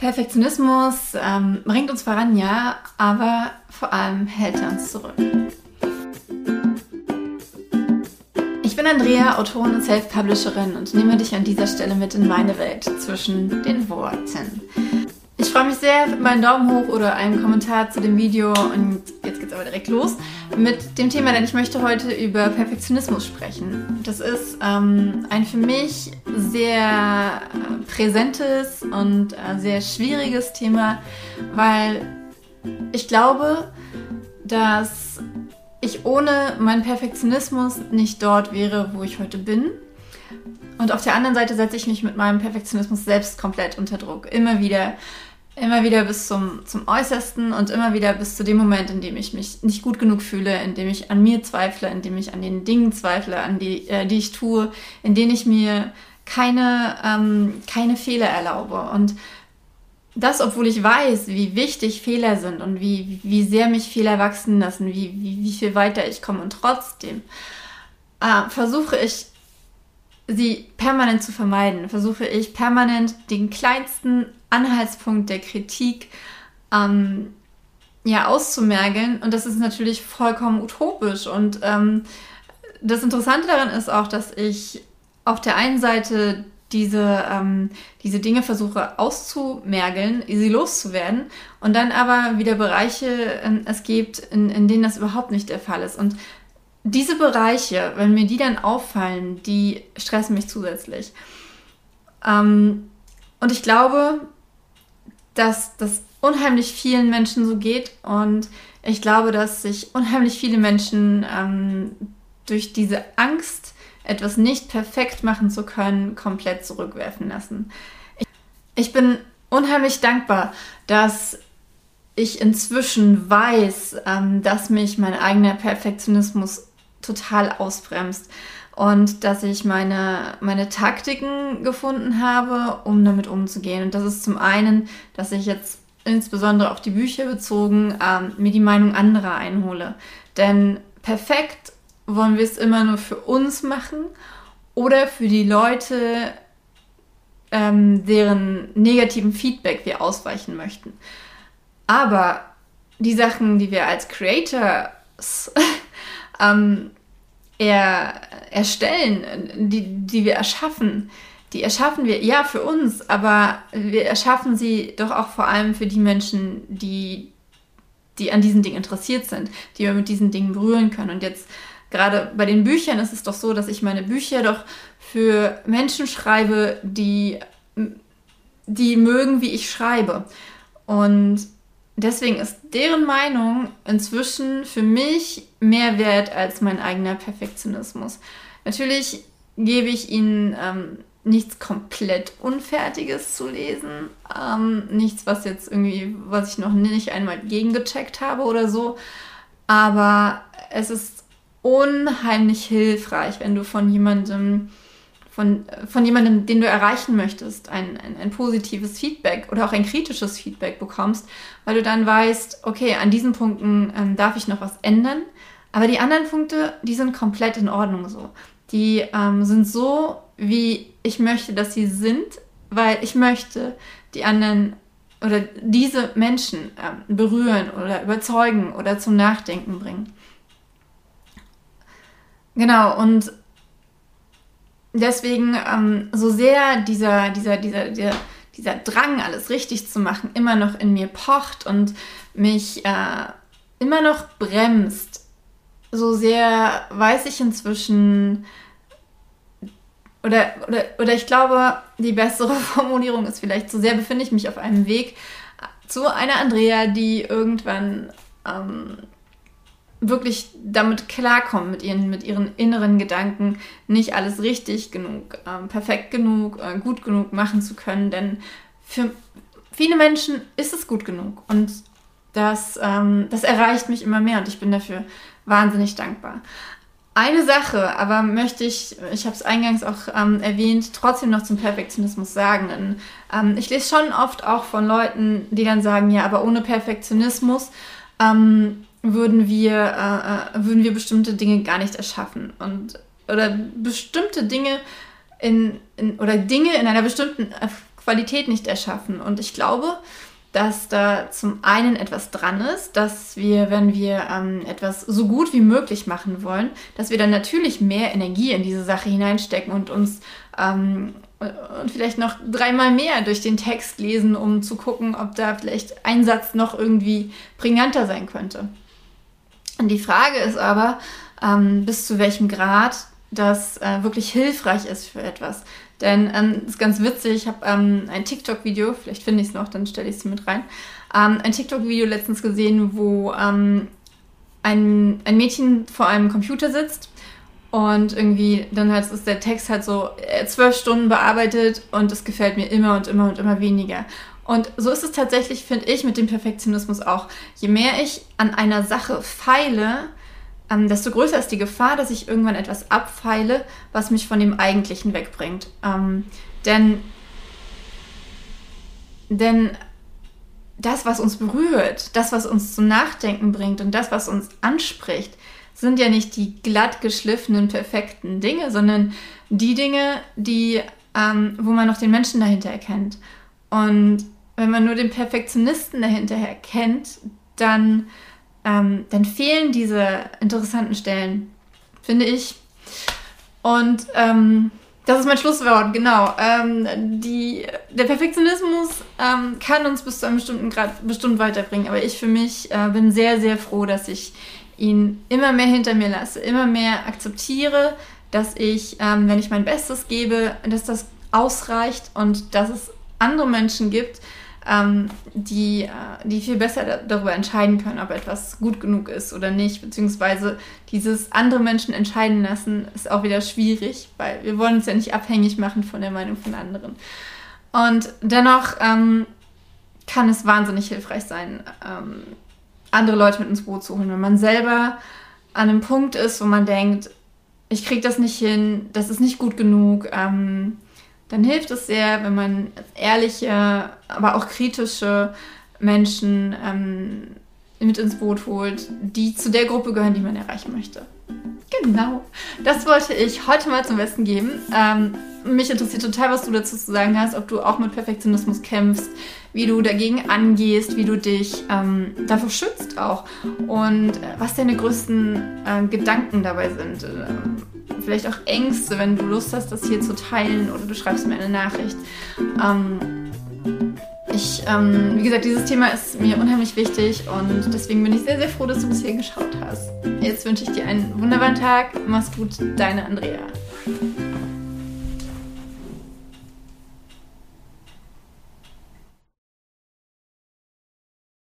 Perfektionismus ähm, bringt uns voran, ja, aber vor allem hält er uns zurück. Ich bin Andrea, Autorin und Self-Publisherin und nehme dich an dieser Stelle mit in meine Welt zwischen den Worten. Ich freue mich sehr über einen Daumen hoch oder einen Kommentar zu dem Video und jetzt geht's aber direkt los mit dem Thema, denn ich möchte heute über Perfektionismus sprechen. Das ist ähm, ein für mich sehr präsentes und äh, sehr schwieriges Thema, weil ich glaube, dass ich ohne meinen Perfektionismus nicht dort wäre, wo ich heute bin. Und auf der anderen Seite setze ich mich mit meinem Perfektionismus selbst komplett unter Druck. Immer wieder Immer wieder bis zum, zum Äußersten und immer wieder bis zu dem Moment, in dem ich mich nicht gut genug fühle, in dem ich an mir zweifle, in dem ich an den Dingen zweifle, an die, äh, die ich tue, in denen ich mir keine, ähm, keine Fehler erlaube. Und das, obwohl ich weiß, wie wichtig Fehler sind und wie, wie sehr mich Fehler wachsen lassen, wie, wie, wie viel weiter ich komme. Und trotzdem äh, versuche ich sie permanent zu vermeiden, versuche ich permanent den kleinsten Anhaltspunkt der Kritik ähm, ja, auszumergeln. Und das ist natürlich vollkommen utopisch. Und ähm, das Interessante daran ist auch, dass ich auf der einen Seite diese, ähm, diese Dinge versuche auszumergeln, sie loszuwerden und dann aber wieder Bereiche ähm, es gibt, in, in denen das überhaupt nicht der Fall ist. Und diese Bereiche, wenn mir die dann auffallen, die stressen mich zusätzlich. Ähm, und ich glaube, dass das unheimlich vielen Menschen so geht und ich glaube, dass sich unheimlich viele Menschen ähm, durch diese Angst, etwas nicht perfekt machen zu können, komplett zurückwerfen lassen. Ich, bin unheimlich dankbar, dass ich inzwischen weiß, ähm, dass mich mein eigener Perfektionismus total ausbremst und dass ich meine, meine Taktiken gefunden habe, um damit umzugehen. Und das ist zum einen, dass ich jetzt insbesondere auf die Bücher bezogen ähm, mir die Meinung anderer einhole. Denn perfekt wollen wir es immer nur für uns machen oder für die Leute, ähm, deren negativen Feedback wir ausweichen möchten. Aber die Sachen, die wir als Creators ähm, er, erstellen, die, die wir erschaffen, die erschaffen wir ja für uns, aber wir erschaffen sie doch auch vor allem für die Menschen, die, die an diesen Dingen interessiert sind, die wir mit diesen Dingen berühren können. Und jetzt gerade bei den Büchern ist es doch so, dass ich meine Bücher doch für Menschen schreibe, die, die mögen, wie ich schreibe. Und deswegen ist deren Meinung inzwischen für mich mehr wert als mein eigener Perfektionismus. Natürlich gebe ich ihnen ähm, nichts komplett Unfertiges zu lesen, ähm, nichts, was jetzt irgendwie, was ich noch nicht einmal gegengecheckt habe oder so, aber es ist unheimlich hilfreich, wenn du von jemandem von, von jemandem, den du erreichen möchtest, ein, ein, ein, positives Feedback oder auch ein kritisches Feedback bekommst, weil du dann weißt, okay, an diesen Punkten ähm, darf ich noch was ändern, aber die anderen Punkte, die sind komplett in Ordnung so. Die ähm, sind so, wie ich möchte, dass sie sind, weil ich möchte die anderen oder diese Menschen ähm, berühren oder überzeugen oder zum Nachdenken bringen. Genau, und deswegen, ähm, so sehr dieser, dieser, dieser, dieser, dieser Drang, alles richtig zu machen, immer noch in mir pocht und mich äh, immer noch bremst, so sehr weiß ich inzwischen, oder, oder, oder ich glaube, die bessere Formulierung ist vielleicht, so sehr befinde ich mich auf einem Weg zu einer Andrea, die irgendwann ähm, wirklich damit klarkommen, mit ihren, mit ihren inneren Gedanken, nicht alles richtig genug, ähm, perfekt genug, äh, gut genug machen zu können. Denn für viele Menschen ist es gut genug. Und das, ähm, das erreicht mich immer mehr und ich bin dafür wahnsinnig dankbar. Eine Sache aber möchte ich, ich habe es eingangs auch ähm, erwähnt, trotzdem noch zum Perfektionismus sagen. Denn, ähm, ich lese schon oft auch von Leuten, die dann sagen, ja, aber ohne Perfektionismus ähm, würden wir, äh, äh, würden wir bestimmte Dinge gar nicht erschaffen. Und, oder bestimmte Dinge in, in, oder Dinge in einer bestimmten Qualität nicht erschaffen. Und ich glaube, dass da zum einen etwas dran ist, dass wir, wenn wir ähm, etwas so gut wie möglich machen wollen, dass wir dann natürlich mehr Energie in diese Sache hineinstecken und uns ähm, und vielleicht noch dreimal mehr durch den Text lesen, um zu gucken, ob da vielleicht ein Satz noch irgendwie prägnanter sein könnte. Und die Frage ist aber, ähm, bis zu welchem Grad das äh, wirklich hilfreich ist für etwas. Denn ähm, ist ganz witzig, ich habe ähm, ein TikTok-Video, vielleicht finde ich es noch, dann stelle ich es mit rein, ähm, ein TikTok-Video letztens gesehen, wo ähm, ein, ein Mädchen vor einem Computer sitzt und irgendwie dann halt ist der Text halt so äh, zwölf Stunden bearbeitet und es gefällt mir immer und immer und immer weniger. Und so ist es tatsächlich, finde ich, mit dem Perfektionismus auch. Je mehr ich an einer Sache feile, ähm, desto größer ist die Gefahr, dass ich irgendwann etwas abfeile, was mich von dem Eigentlichen wegbringt. Ähm, denn, denn das, was uns berührt, das, was uns zum Nachdenken bringt und das, was uns anspricht, sind ja nicht die glatt geschliffenen, perfekten Dinge, sondern die Dinge, die, ähm, wo man noch den Menschen dahinter erkennt. Und wenn man nur den Perfektionisten dahinter erkennt, dann ähm, dann fehlen diese interessanten Stellen, finde ich. Und ähm, das ist mein Schlusswort, genau. Ähm, die, der Perfektionismus ähm, kann uns bis zu einem bestimmten Grad bestimmt weiterbringen, aber ich für mich äh, bin sehr, sehr froh, dass ich ihn immer mehr hinter mir lasse, immer mehr akzeptiere, dass ich, ähm, wenn ich mein Bestes gebe, dass das ausreicht und dass es andere Menschen gibt, ähm, die, äh, die viel besser darüber entscheiden können, ob etwas gut genug ist oder nicht, beziehungsweise dieses andere Menschen entscheiden lassen, ist auch wieder schwierig, weil wir wollen uns ja nicht abhängig machen von der Meinung von anderen. Und dennoch ähm, kann es wahnsinnig hilfreich sein, ähm, andere Leute mit ins Boot zu holen, wenn man selber an einem Punkt ist, wo man denkt, ich kriege das nicht hin, das ist nicht gut genug. Ähm, dann hilft es sehr, wenn man ehrliche, aber auch kritische Menschen ähm, mit ins Boot holt, die zu der Gruppe gehören, die man erreichen möchte. Genau, das wollte ich heute mal zum Besten geben. Ähm, mich interessiert total, was du dazu zu sagen hast, ob du auch mit Perfektionismus kämpfst, wie du dagegen angehst, wie du dich ähm, davor schützt auch und äh, was deine größten äh, Gedanken dabei sind. Ähm, vielleicht auch Ängste, wenn du Lust hast, das hier zu teilen oder du schreibst mir eine Nachricht. Ähm, ich, ähm, wie gesagt, dieses Thema ist mir unheimlich wichtig und deswegen bin ich sehr, sehr froh, dass du bis hier geschaut hast. Jetzt wünsche ich dir einen wunderbaren Tag. Mach's gut, deine Andrea.